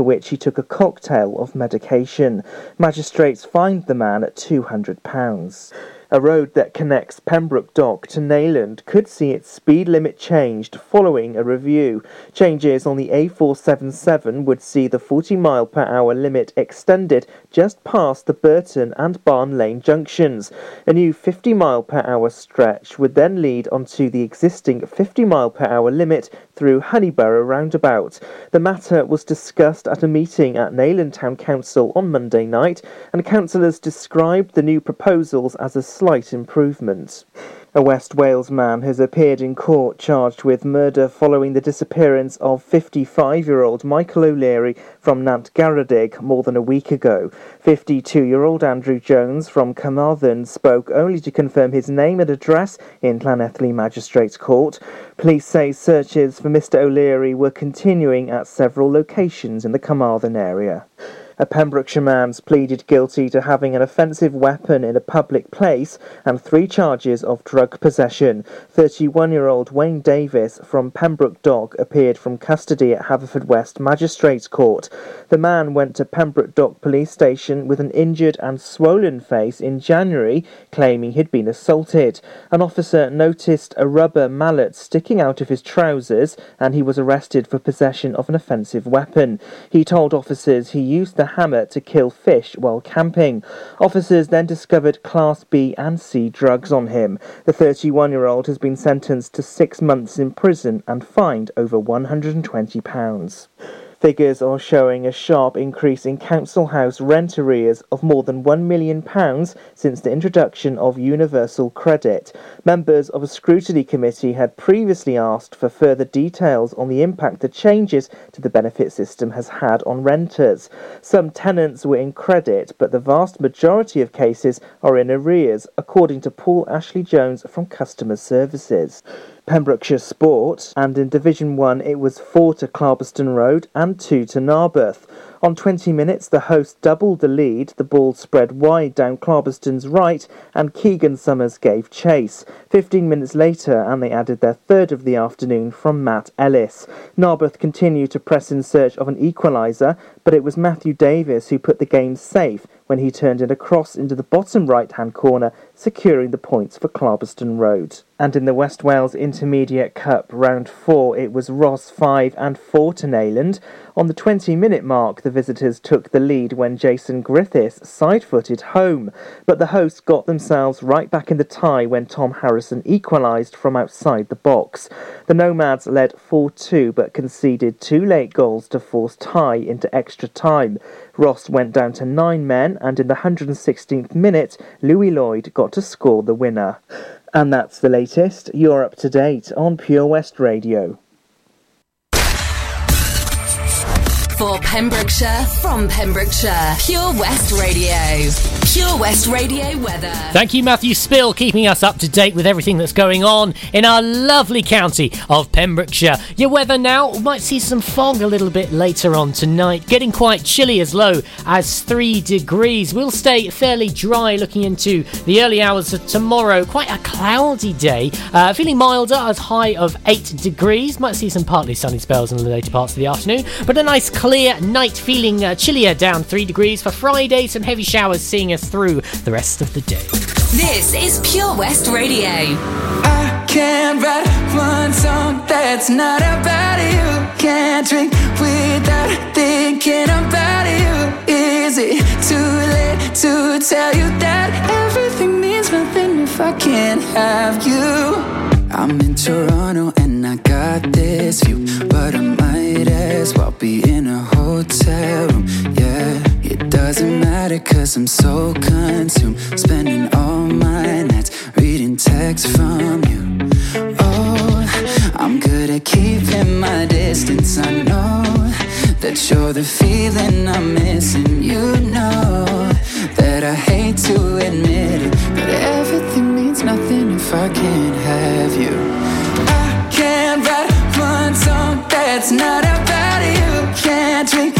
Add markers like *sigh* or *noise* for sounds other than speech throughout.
for which he took a cocktail of medication. Magistrates fined the man at £200. A road that connects Pembroke Dock to Neyland could see its speed limit changed following a review. Changes on the A477 would see the 40 mile per hour limit extended just past the Burton and Barn Lane junctions. A new 50 mile per hour stretch would then lead onto the existing 50 mile per hour limit through Honeyborough roundabout. The matter was discussed at a meeting at Neyland Town Council on Monday night, and councillors described the new proposals as a slight improvement. A West Wales man has appeared in court charged with murder following the disappearance of 55 year old Michael O'Leary from Nant Garedig more than a week ago. 52 year old Andrew Jones from Carmarthen spoke only to confirm his name and address in Llanelli Magistrates Court. Police say searches for Mr. O'Leary were continuing at several locations in the Carmarthen area. A Pembrokeshire man's pleaded guilty to having an offensive weapon in a public place and three charges of drug possession. 31 year old Wayne Davis from Pembroke Dock appeared from custody at Haverfordwest Magistrates Court. The man went to Pembroke Dock Police Station with an injured and swollen face in January, claiming he'd been assaulted. An officer noticed a rubber mallet sticking out of his trousers and he was arrested for possession of an offensive weapon. He told officers he used the hammer to kill fish while camping. Officers then discovered Class B and C drugs on him. The 31 year old has been sentenced to six months in prison and fined over £120. Figures are showing a sharp increase in council house rent arrears of more than £1 million since the introduction of universal credit. Members of a scrutiny committee had previously asked for further details on the impact the changes to the benefit system has had on renters. Some tenants were in credit, but the vast majority of cases are in arrears, according to Paul Ashley Jones from Customer Services. Pembrokeshire Sport, and in Division 1 it was 4 to Clarbeston Road and 2 to Narberth. On 20 minutes, the host doubled the lead, the ball spread wide down Clarbeston's right, and Keegan Summers gave chase. 15 minutes later, and they added their third of the afternoon from Matt Ellis. Narberth continued to press in search of an equaliser, but it was Matthew Davis who put the game safe when he turned it across into the bottom right hand corner, securing the points for Clarbeston Road. And in the West Wales Intermediate Cup round 4, it was Ross 5 and 4 to Neyland. On the 20 minute mark, the visitors took the lead when Jason Griffiths side footed home, but the hosts got themselves right back in the tie when Tom Harrison equalised from outside the box. The Nomads led 4 2 but conceded two late goals to force tie into extra time. Ross went down to nine men, and in the 116th minute, Louis Lloyd got to score the winner. And that's the latest. You're up to date on Pure West Radio. For Pembrokeshire, from Pembrokeshire, Pure West Radio. Pure West Radio weather. Thank you, Matthew Spill, keeping us up to date with everything that's going on in our lovely county of Pembrokeshire. Your weather now might see some fog a little bit later on tonight, getting quite chilly as low as 3 degrees. We'll stay fairly dry looking into the early hours of tomorrow. Quite a cloudy day, uh, feeling milder as high of 8 degrees. Might see some partly sunny spells in the later parts of the afternoon, but a nice clear night feeling uh, chillier down 3 degrees for Friday. Some heavy showers seeing us through the rest of the day. This is Pure West Radio. I can't write one song that's not about you. Can't drink without thinking about you. Is it too late to tell you that everything means nothing if I can't have you? I'm in Toronto and I got this view, but I might as well be in a hotel room. Yeah, it doesn't matter cause I'm so consumed, spending all my nights reading texts from you. Oh, I'm good at keeping my distance. I know that you're the feeling I'm missing. You know that I hate to admit it, but everything means nothing if I can't have you. That's not about you. Can't drink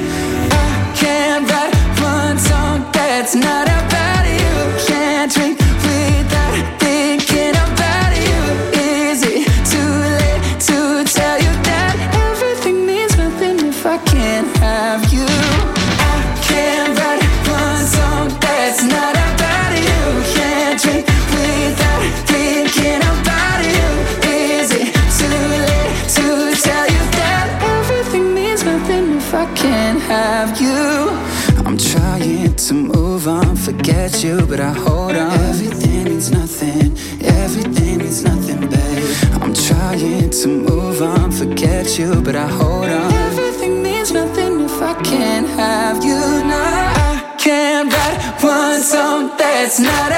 That's not about forget you, but I hold on. Everything means nothing, everything means nothing, babe. I'm trying to move on, forget you, but I hold on. Everything means nothing if I can't have you. No, I can't write one song that's not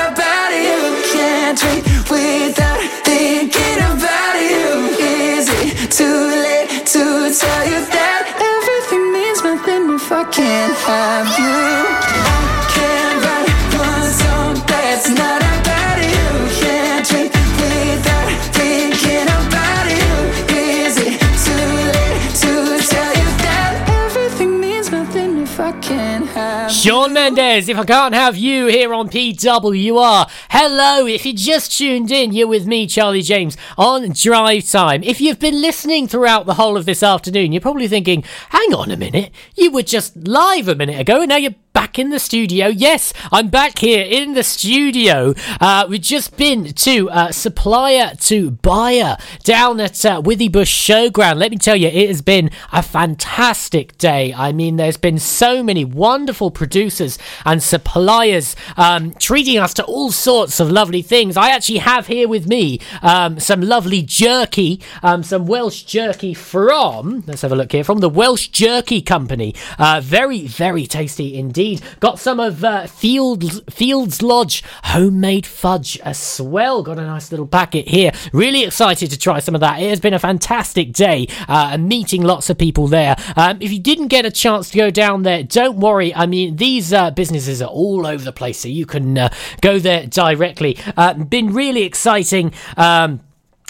Mendes, if I can't have you here on PWR. Hello, if you just tuned in, you're with me, Charlie James, on Drive Time. If you've been listening throughout the whole of this afternoon, you're probably thinking, hang on a minute, you were just live a minute ago and now you're back in the studio. Yes, I'm back here in the studio. Uh, we've just been to uh, supplier to buyer down at uh, Withybush Showground. Let me tell you, it has been a fantastic day. I mean, there's been so many wonderful producers and suppliers um, treating us to all sorts of lovely things. I actually have here with me um, some lovely jerky, um, some Welsh jerky from, let's have a look here, from the Welsh Jerky Company. Uh, very, very tasty indeed. Got some of uh, Fields, Fields Lodge homemade fudge as well. Got a nice little packet here. Really excited to try some of that. It has been a fantastic day uh, and meeting lots of people there. Um, if you didn't get a chance to go down there, don't worry. I mean, these uh, businesses are all over the place, so you can uh, go there directly. Uh, been really exciting. Um,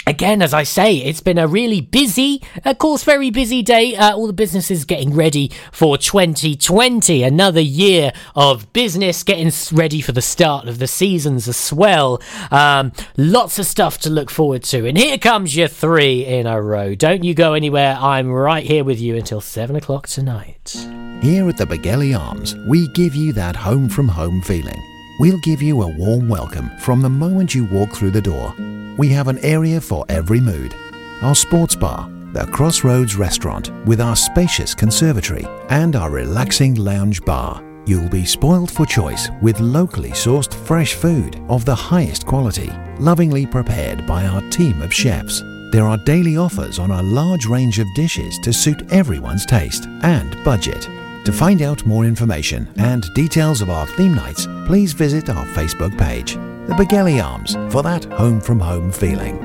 Again, as I say, it's been a really busy, of course, very busy day. Uh, all the businesses getting ready for 2020, another year of business, getting ready for the start of the seasons as well. Um, lots of stuff to look forward to. And here comes your three in a row. Don't you go anywhere. I'm right here with you until seven o'clock tonight. Here at the Begelly Arms, we give you that home from home feeling. We'll give you a warm welcome from the moment you walk through the door. We have an area for every mood. Our sports bar, the Crossroads restaurant with our spacious conservatory, and our relaxing lounge bar. You'll be spoiled for choice with locally sourced fresh food of the highest quality, lovingly prepared by our team of chefs. There are daily offers on a large range of dishes to suit everyone's taste and budget. To find out more information and details of our theme nights, please visit our Facebook page, The Begelly Arms, for that home from home feeling.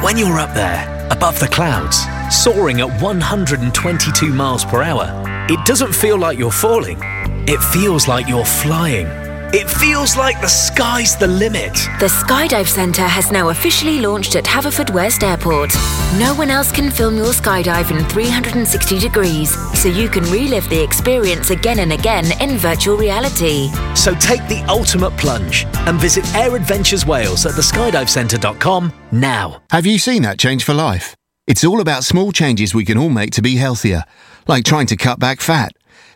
When you're up there, above the clouds, soaring at 122 miles per hour, it doesn't feel like you're falling. It feels like you're flying. It feels like the sky's the limit. The Skydive Centre has now officially launched at Haverfordwest Airport. No one else can film your skydive in 360 degrees, so you can relive the experience again and again in virtual reality. So take the ultimate plunge and visit Air Adventures Wales at theskydivecentre.com now. Have you seen that change for life? It's all about small changes we can all make to be healthier, like trying to cut back fat.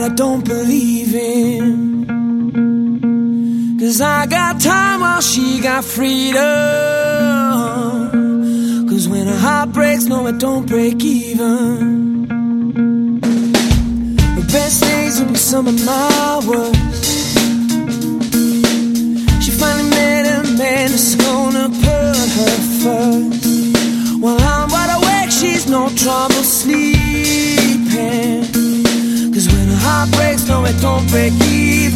that I don't believe in. Cause I got time while she got freedom. Cause when a heart breaks, no, it don't break even. The best days will be some of my worst. She finally met a man that's gonna put her first. While I'm wide awake, she's no trouble sleeping heart breaks, no it don't break either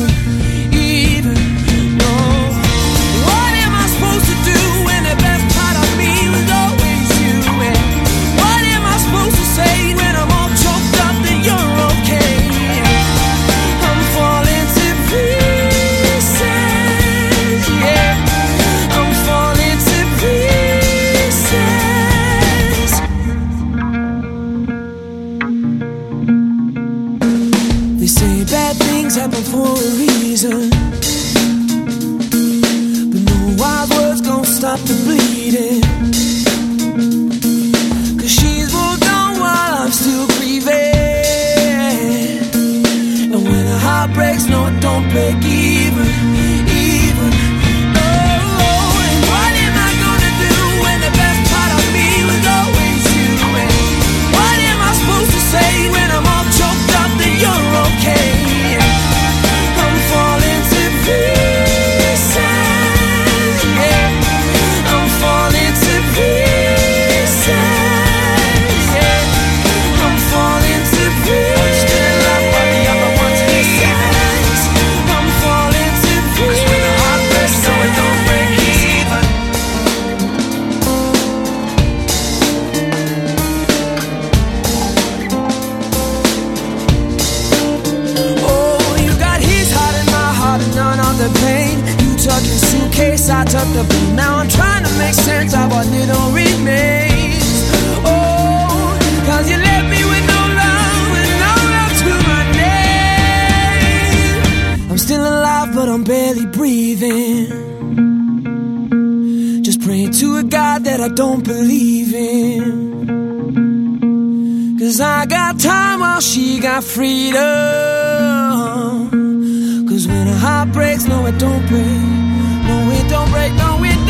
Cause I got time while she got freedom. Cause when a heart breaks, no, it don't break. No, it don't break, no, it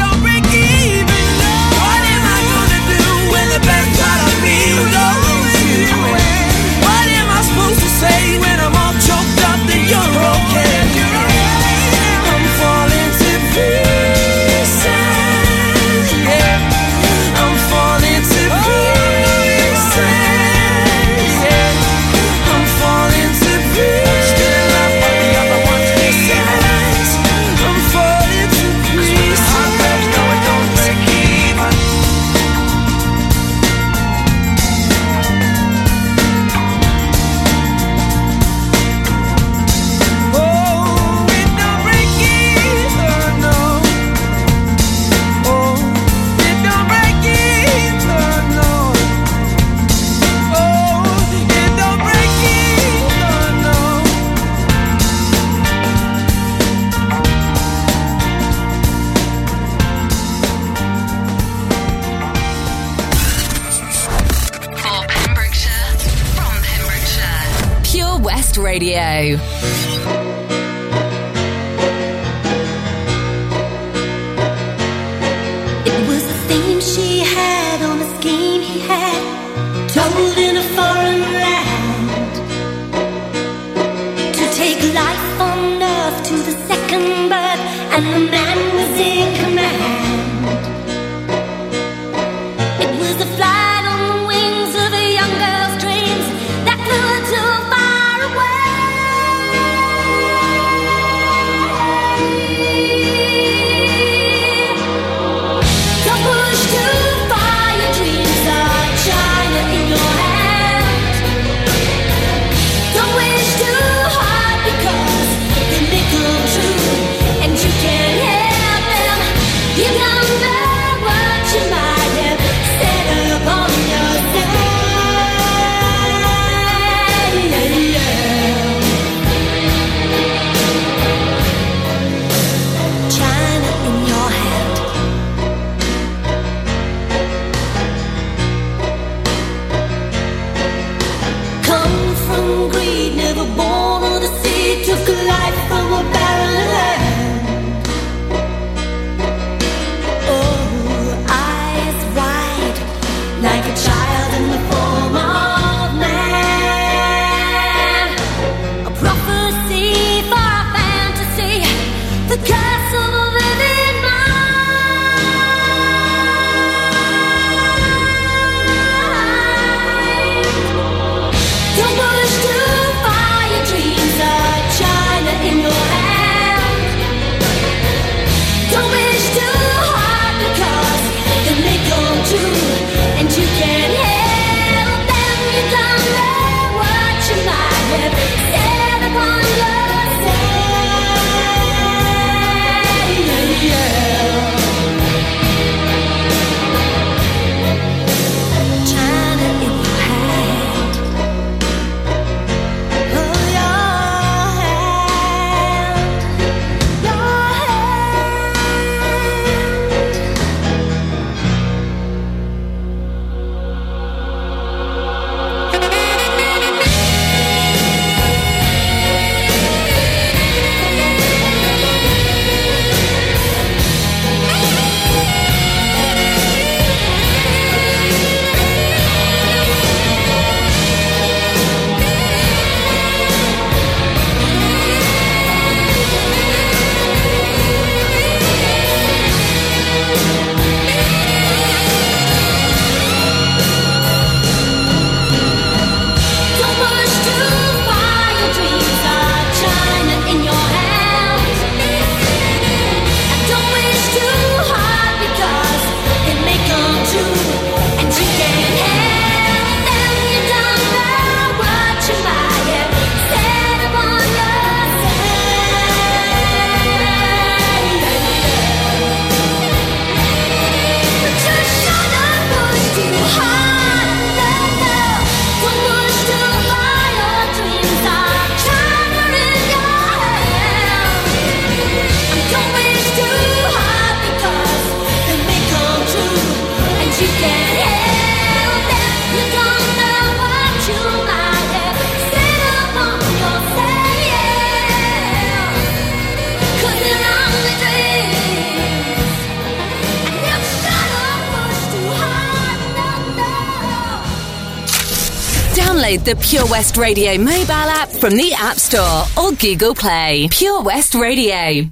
the Pure West Radio mobile app from the App Store or Google Play. Pure West Radio.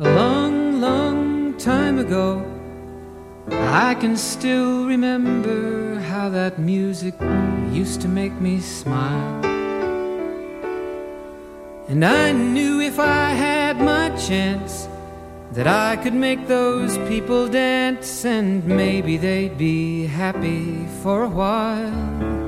A long, long time ago, I can still remember how that music used to make me smile. And I knew if I had my chance that I could make those people dance and maybe they'd be happy for a while.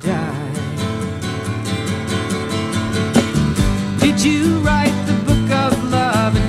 die. Did you write the book of love?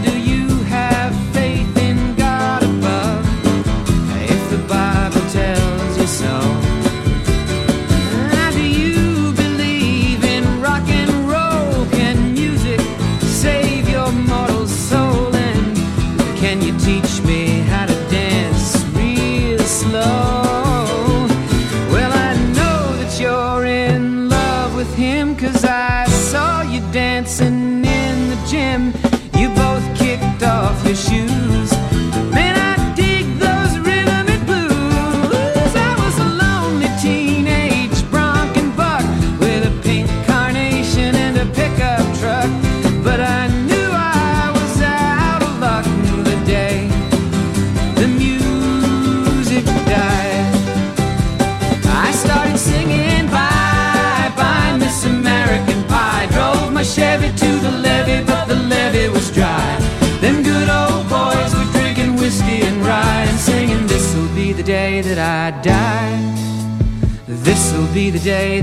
The day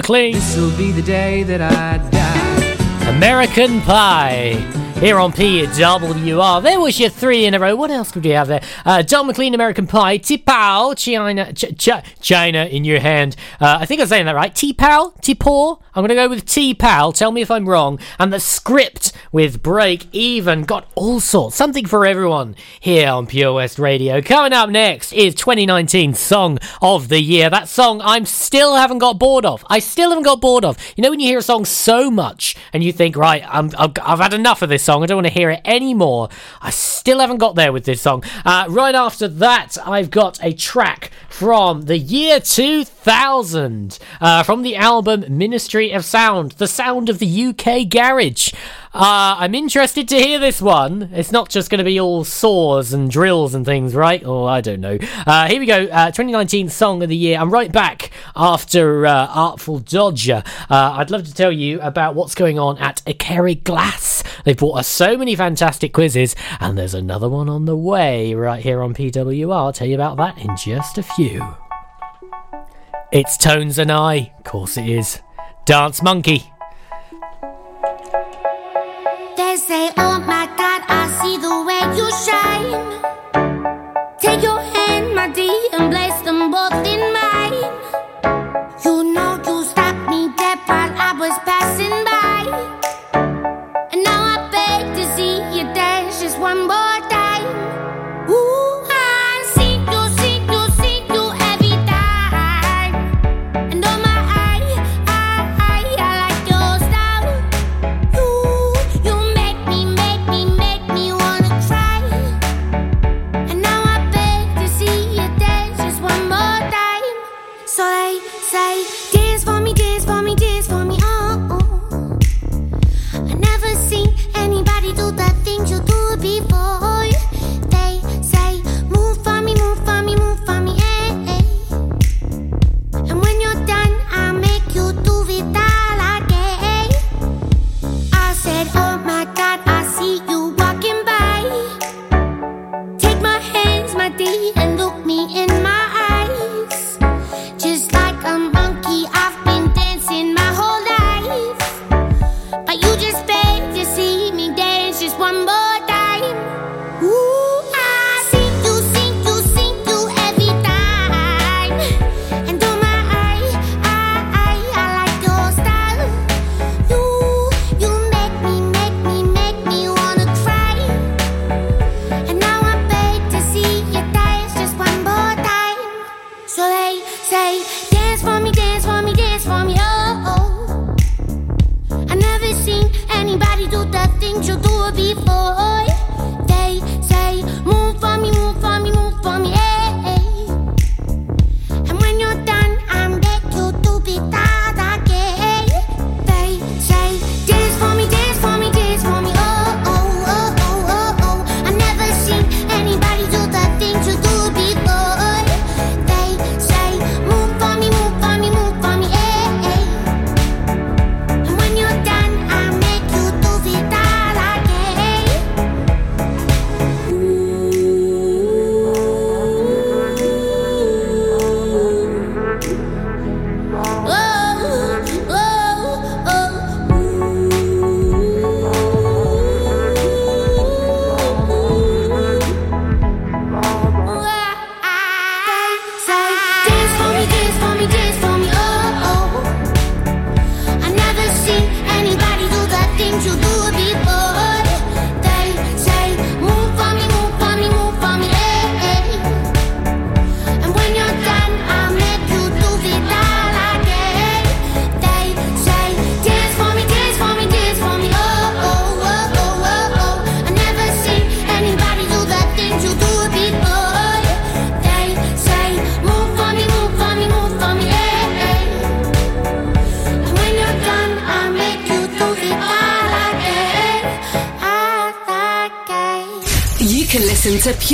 McLean. This'll be the day that I die. American Pie. Here on PWR. There was your three in a row. What else could you have there? Uh, Don McLean, American Pie. Tipao, China, ch- ch- China in your hand. Uh, I think I'm saying that right. T-Pal? T-Paw? I'm going to go with T-Pal. Tell me if I'm wrong. And the script with Break Even. Got all sorts. Something for everyone here on Pure West Radio. Coming up next is 2019 Song of the Year. That song I'm still haven't got bored of. I still haven't got bored of. You know when you hear a song so much and you think, right, I've, I've had enough of this song. I don't want to hear it anymore. I still haven't got there with this song. Uh, right after that, I've got a track from the year 2000 uh, from the album Ministry state of sound, the sound of the UK garage. Uh, I'm interested to hear this one. It's not just going to be all saws and drills and things, right? Or oh, I don't know. Uh, here we go. Uh, 2019 song of the year. I'm right back after uh, Artful Dodger. Uh, I'd love to tell you about what's going on at Akeri Glass. They've brought us so many fantastic quizzes, and there's another one on the way right here on PWR. I'll tell you about that in just a few. It's Tones and I. Of course it is. Dance Monkey. They say, oh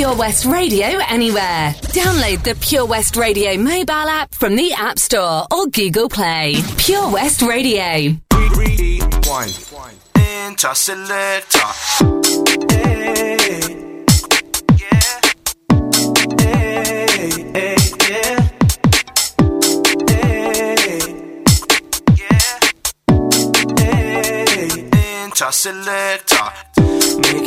Pure West Radio anywhere. Download the Pure West Radio mobile app from the App Store or Google Play. Pure West Radio. Rewind. Selector. Yeah. Yeah. Yeah.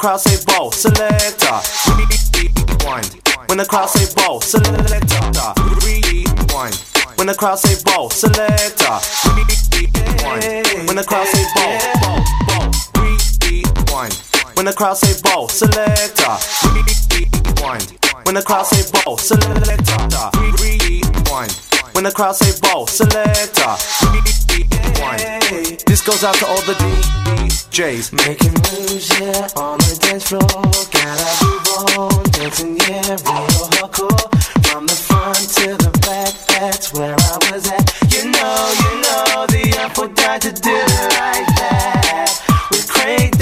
Crowd say ball, selector. Rewind. When the crowd say ball, selector. Rewind. When the crowd say ball, selector. Rewind. When the crowd say ball, ball, ball. Rewind. When the crowd say ball, selector. Rewind. When the crowd say ball, selector. Rewind. When the crowd say ball, selector. This goes out to all the DJs. Making moves, yeah, on the dance floor. Gotta move on, dancing, yeah, real hardcore. From the front to the back, that's where I was at. You know, you know, the apple died to do it like that. With Craig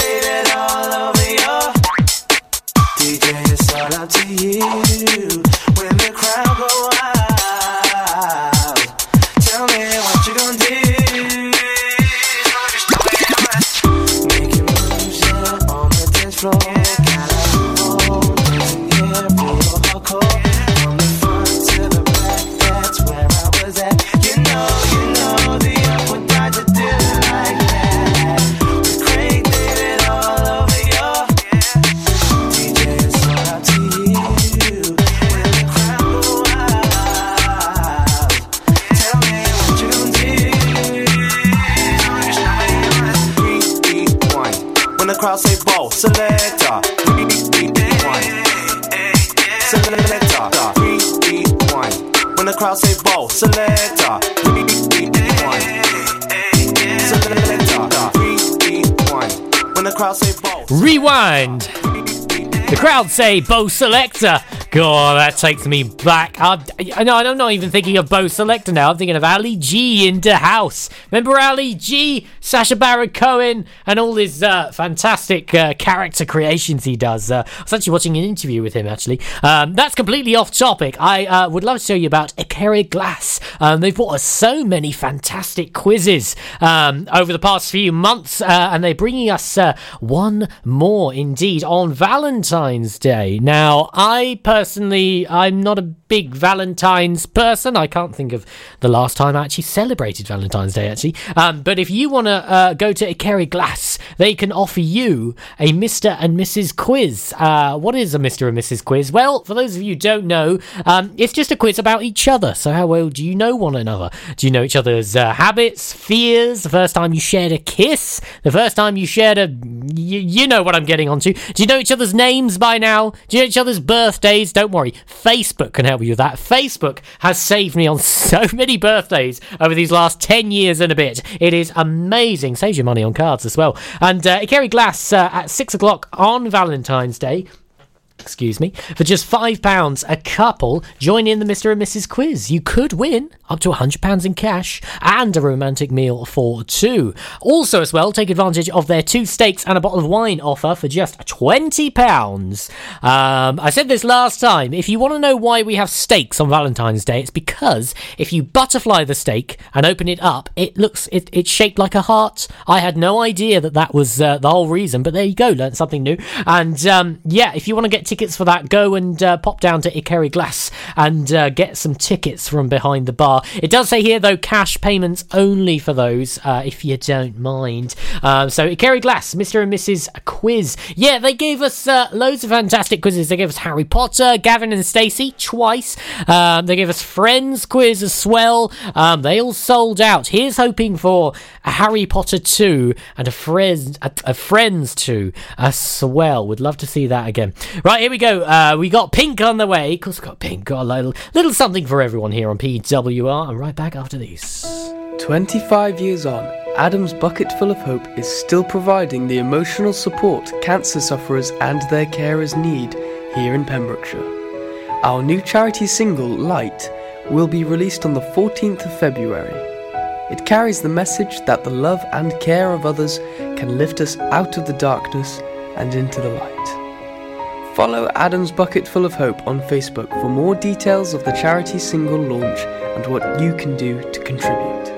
Say Bo Selecta. God, that takes me back. I, I I'm not even thinking of Bo Selecta now. I'm thinking of Ali G in the house. Remember Ali G, Sacha Baron Cohen, and all his uh, fantastic uh, character creations he does. Uh, I was actually watching an interview with him actually. Um, that's completely off topic. I uh, would love to tell you about Ikeri Glass. Um, they've brought us so many fantastic quizzes um, over the past few months, uh, and they're bringing us one more indeed on Valentine's Day. Now, I personally, I'm not a big Valentine's person. I can't think of the last time I actually celebrated Valentine's Day, actually. Um, but if you want to uh, go to Ikeri Glass, they can offer you a Mr. and Mrs. quiz. Uh, what is a Mr. and Mrs. quiz? Well, for those of you who don't know, um, it's just a quiz about each other. So, how well do you know one another? Do you know each other's uh, habits, fears, the first time you shared a kiss, the first time you shared a. You, you know what I'm getting onto. Do you know each other's names by now? Do you know each other's birthdays? Don't worry, Facebook can help you with that. Facebook has saved me on *laughs* so many birthdays over these last 10 years and a bit. It is amazing. Saves you money on cards as well. And uh, Ikeri Glass uh, at 6 o'clock on Valentine's Day excuse me, for just £5 a couple, join in the Mr. and Mrs. quiz. You could win up to £100 in cash and a romantic meal for two. Also, as well, take advantage of their two steaks and a bottle of wine offer for just £20. Um, I said this last time. If you want to know why we have steaks on Valentine's Day, it's because if you butterfly the steak and open it up, it looks, it, it's shaped like a heart. I had no idea that that was uh, the whole reason, but there you go, learned something new. And um, yeah, if you want to get tickets for that, go and uh, pop down to Ikeri Glass and uh, get some tickets from behind the bar. It does say here, though, cash payments only for those, uh, if you don't mind. Um, so, Ikeri Glass, Mr. and Mrs. Quiz. Yeah, they gave us uh, loads of fantastic quizzes. They gave us Harry Potter, Gavin and Stacey twice. Um, they gave us Friends quiz as well. Um, they all sold out. Here's hoping for a Harry Potter 2 and a Friends, a, a Friends 2 as well. Would love to see that again. Right, here we go. Uh, we got Pink on the way. Of course, we got Pink. Got a little, little something for everyone here on PWR. I'm right back after these. 25 years on, Adam's Bucket Full of Hope is still providing the emotional support cancer sufferers and their carers need here in Pembrokeshire. Our new charity single, Light, will be released on the 14th of February. It carries the message that the love and care of others can lift us out of the darkness and into the light. Follow Adam's Bucket Full of Hope on Facebook for more details of the charity single launch and what you can do to contribute.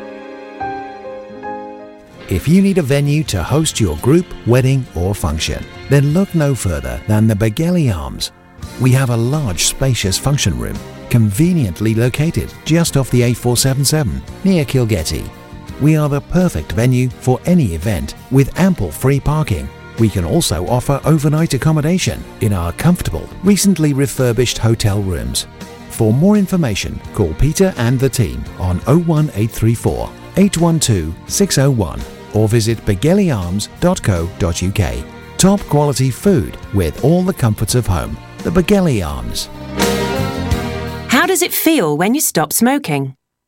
If you need a venue to host your group, wedding, or function, then look no further than the Begelly Arms. We have a large, spacious function room, conveniently located just off the A477 near Kilgetty. We are the perfect venue for any event with ample free parking. We can also offer overnight accommodation in our comfortable, recently refurbished hotel rooms. For more information, call Peter and the team on 01834 812 601 or visit begellyarms.co.uk. Top quality food with all the comforts of home. The Begelly Arms. How does it feel when you stop smoking?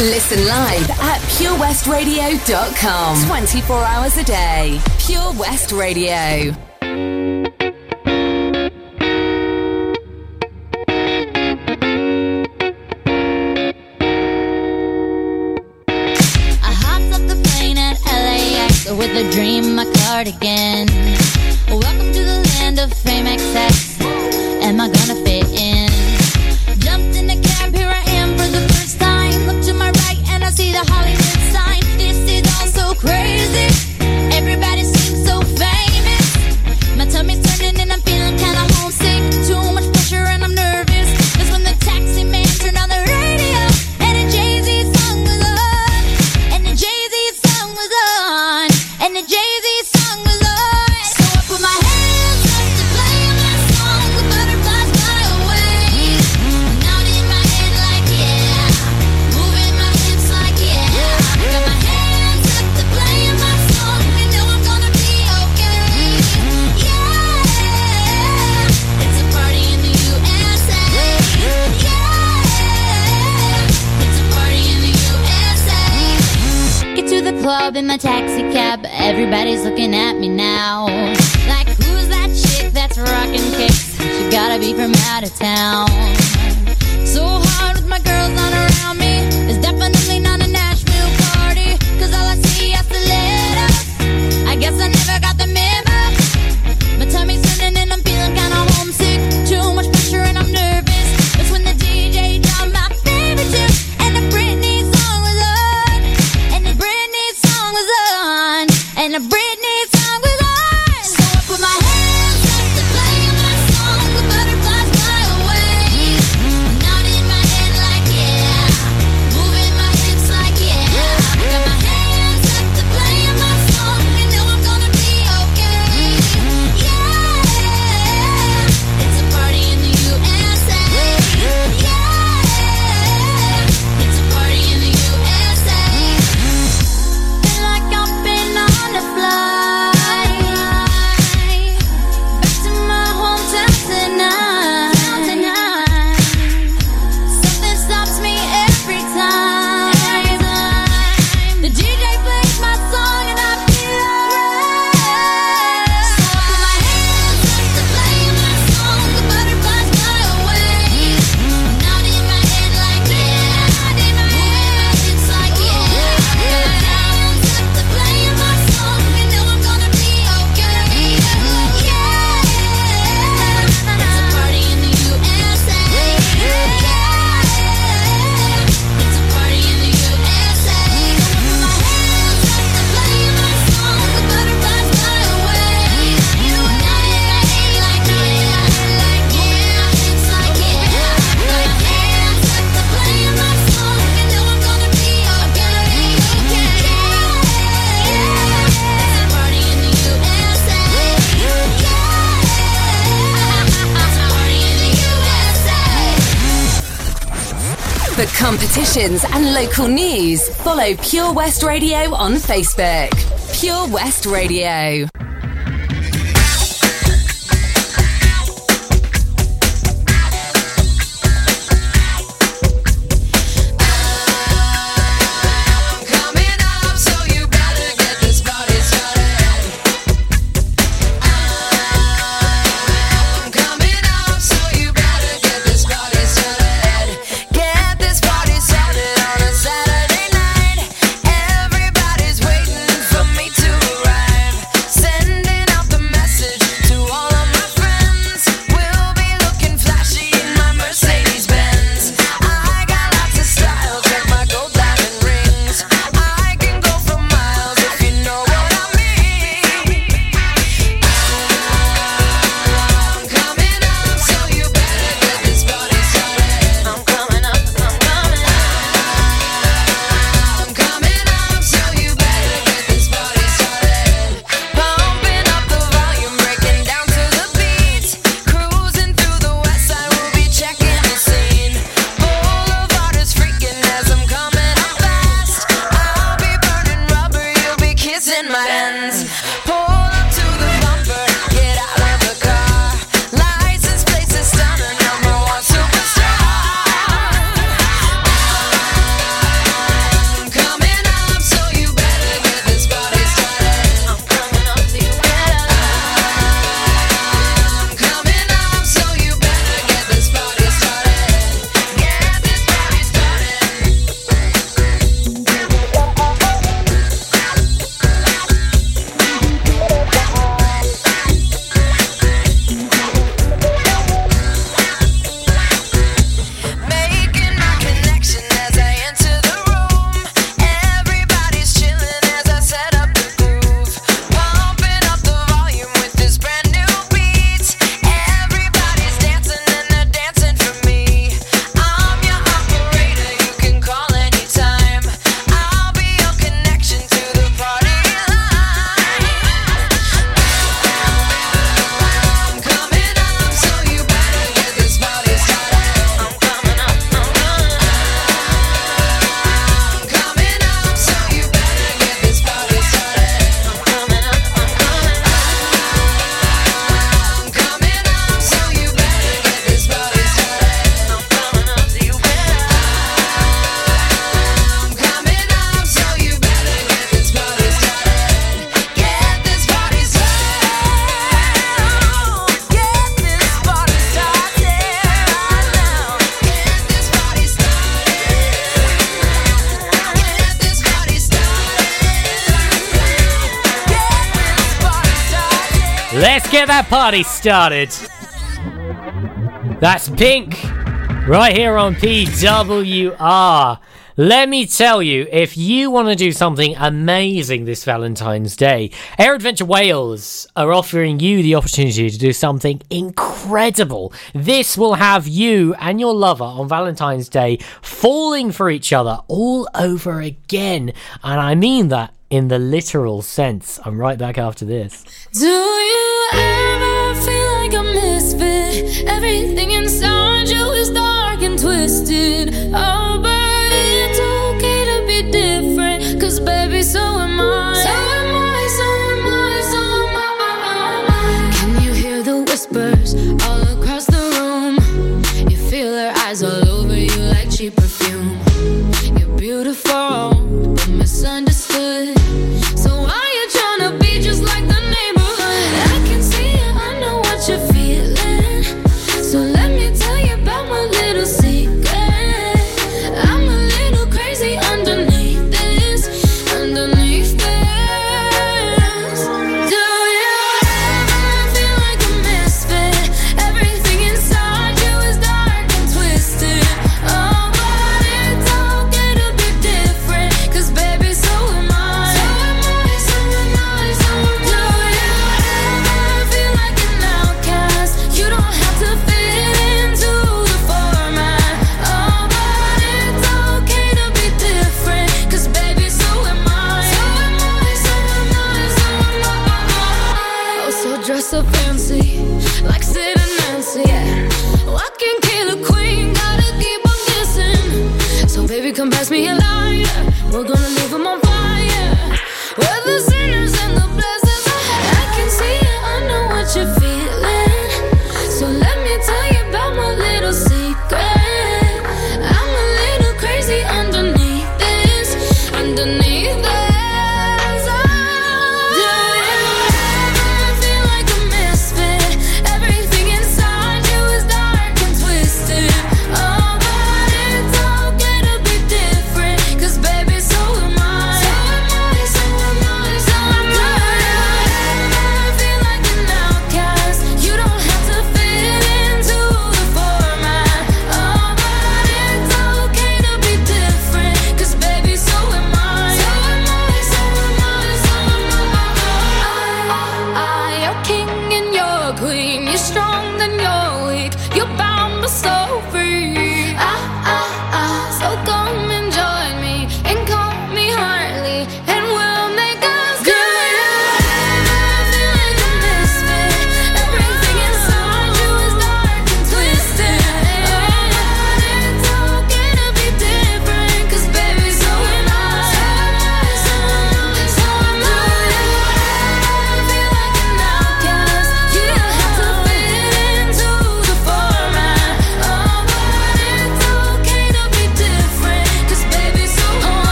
Listen live at purewestradio.com. 24 hours a day. Pure West Radio. I hopped off the plane at LAX with a dream my cardigan. Welcome to the land of fame excess. Am I gonna fit local news, follow Pure West Radio on Facebook. Pure West Radio. that party started. That's Pink, right here on PWR. Let me tell you, if you want to do something amazing this Valentine's Day, Air Adventure Wales are offering you the opportunity to do something incredible. This will have you and your lover on Valentine's Day falling for each other all over again. And I mean that in the literal sense. I'm right back after this. Do you? everything inside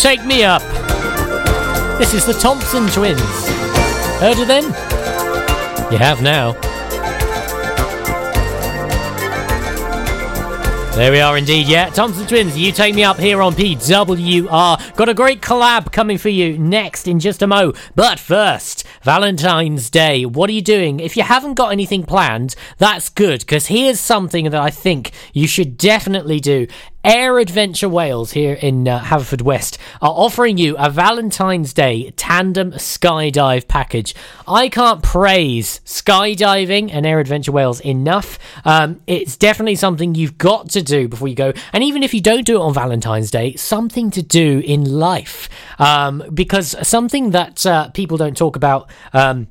Take Me Up. This is the Thompson Twins. Heard of them? You have now. There we are indeed, yeah. Thompson Twins, you take me up here on PWR. Got a great collab coming for you next in just a mo. But first, Valentine's Day. What are you doing? If you haven't got anything planned, that's good, because here's something that I think you should definitely do. Air Adventure Wales here in uh, Haverfordwest are offering you a Valentine's Day tandem skydive package. I can't praise skydiving and Air Adventure Wales enough. Um, it's definitely something you've got to do before you go. And even if you don't do it on Valentine's Day, something to do in life. Um, because something that uh, people don't talk about. Um,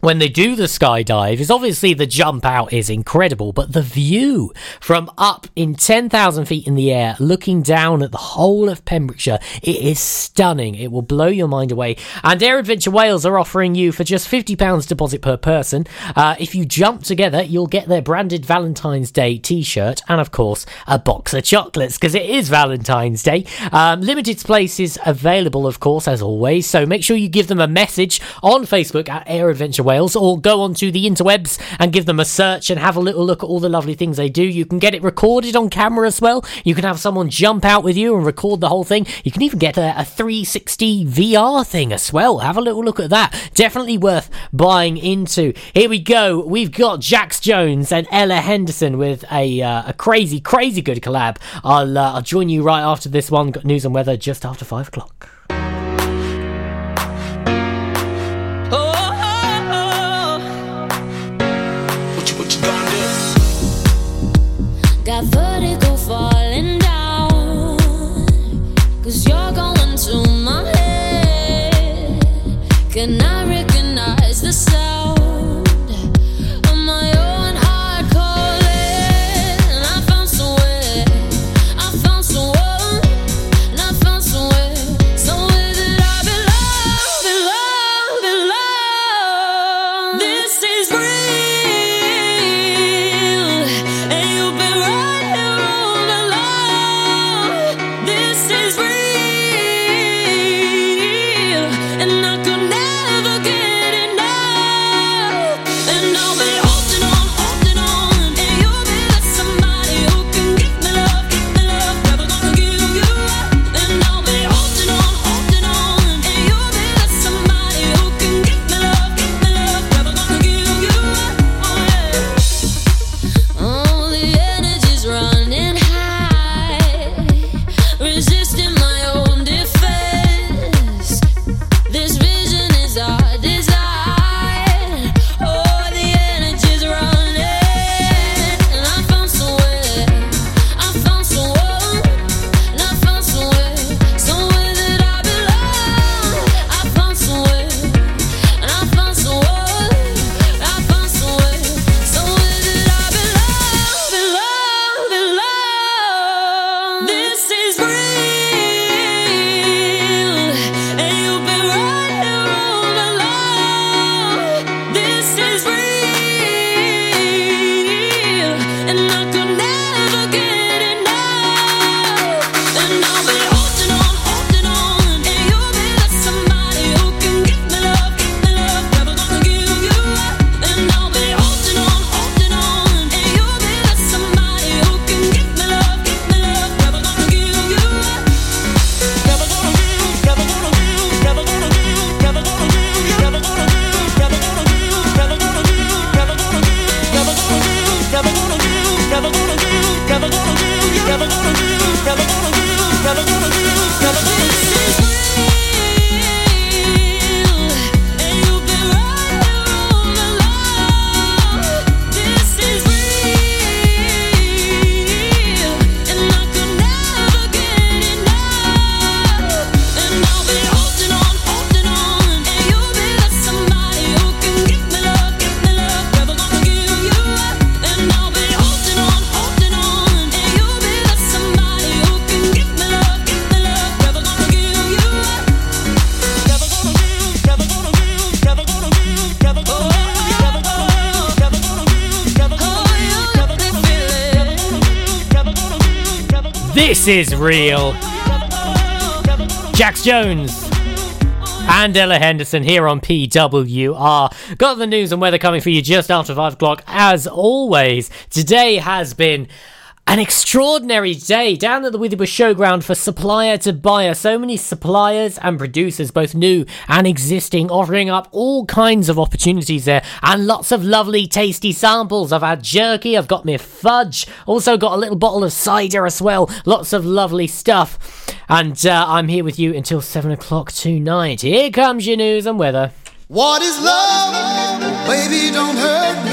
when they do the skydive is obviously the jump out is incredible, but the view from up in 10,000 feet in the air, looking down at the whole of Pembrokeshire, it is stunning. It will blow your mind away. And Air Adventure Wales are offering you for just £50 deposit per person. Uh, if you jump together, you'll get their branded Valentine's Day t shirt and, of course, a box of chocolates because it is Valentine's Day. Um, limited spaces available, of course, as always. So make sure you give them a message on Facebook at Air Adventure or go onto the interwebs and give them a search and have a little look at all the lovely things they do. You can get it recorded on camera as well. You can have someone jump out with you and record the whole thing. You can even get a, a 360 VR thing as well. Have a little look at that. Definitely worth buying into. Here we go. We've got Jax Jones and Ella Henderson with a, uh, a crazy, crazy good collab. I'll, uh, I'll join you right after this one. Got news and weather just after five o'clock. And I. This is real. Jax Jones and Ella Henderson here on PWR. Got the news and weather coming for you just after 5 o'clock. As always, today has been an extraordinary day down at the Withybush Showground for supplier to buyer. So many suppliers and producers, both new and existing, offering up all kinds of opportunities there and lots of lovely, tasty samples. I've had jerky, I've got me fudge, also got a little bottle of cider as well. Lots of lovely stuff. And uh, I'm here with you until 7 o'clock tonight. Here comes your news and weather. What is love? Baby, don't hurt me.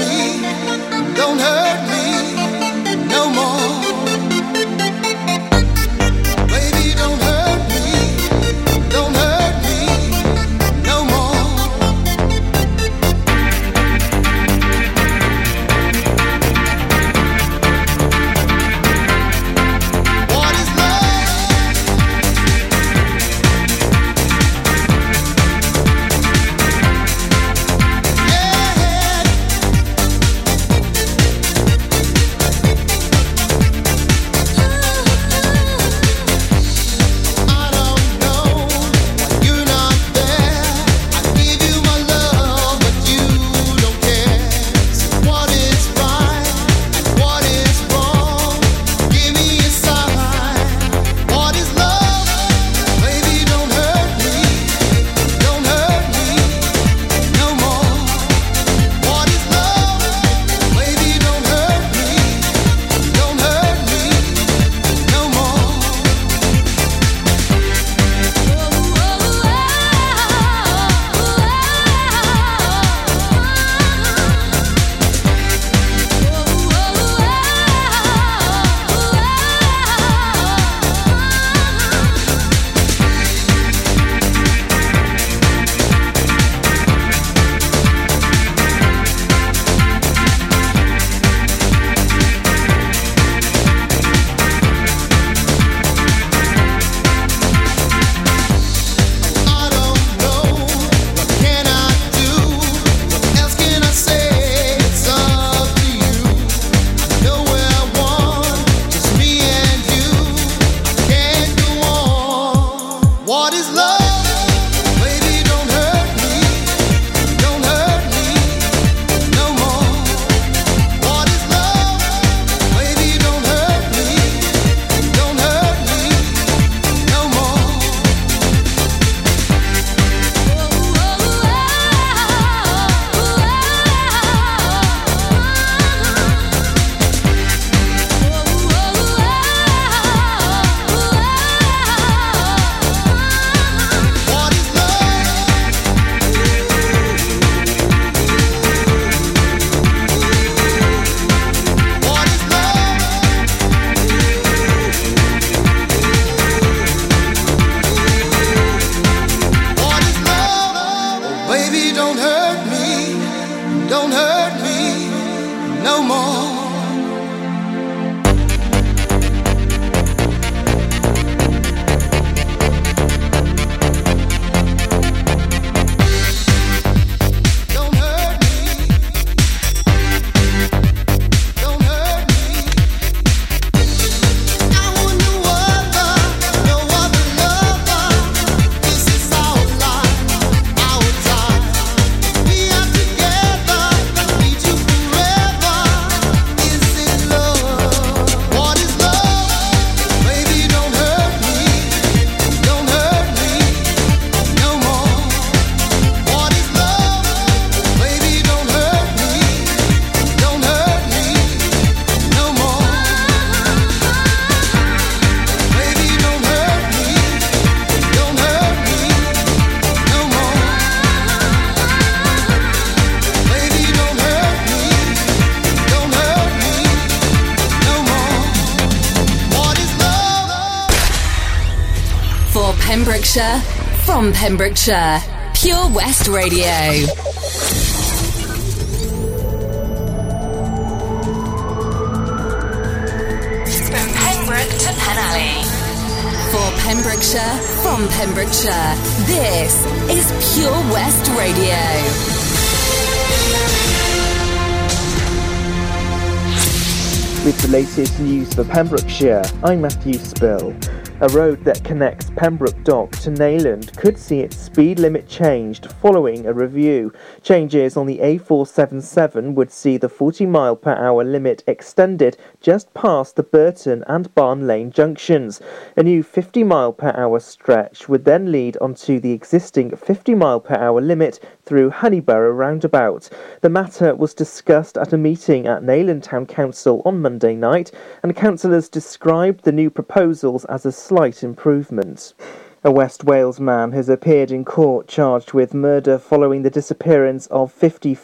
Pembrokeshire, Pure West Radio. From Pembroke to Penally. For Pembrokeshire, from Pembrokeshire, this is Pure West Radio. With the latest news for Pembrokeshire, I'm Matthew Spill. A road that connects Pembroke Dock to Neyland could see its speed limit changed following a review. Changes on the A477 would see the 40 mile per hour limit extended just past the Burton and Barn Lane junctions. A new 50 mile per hour stretch would then lead onto the existing 50 mile per hour limit through Honeyborough roundabout. The matter was discussed at a meeting at Neyland Town Council on Monday night, and councillors described the new proposals as a slight improvement. A West Wales man has appeared in court charged with murder following the disappearance of 55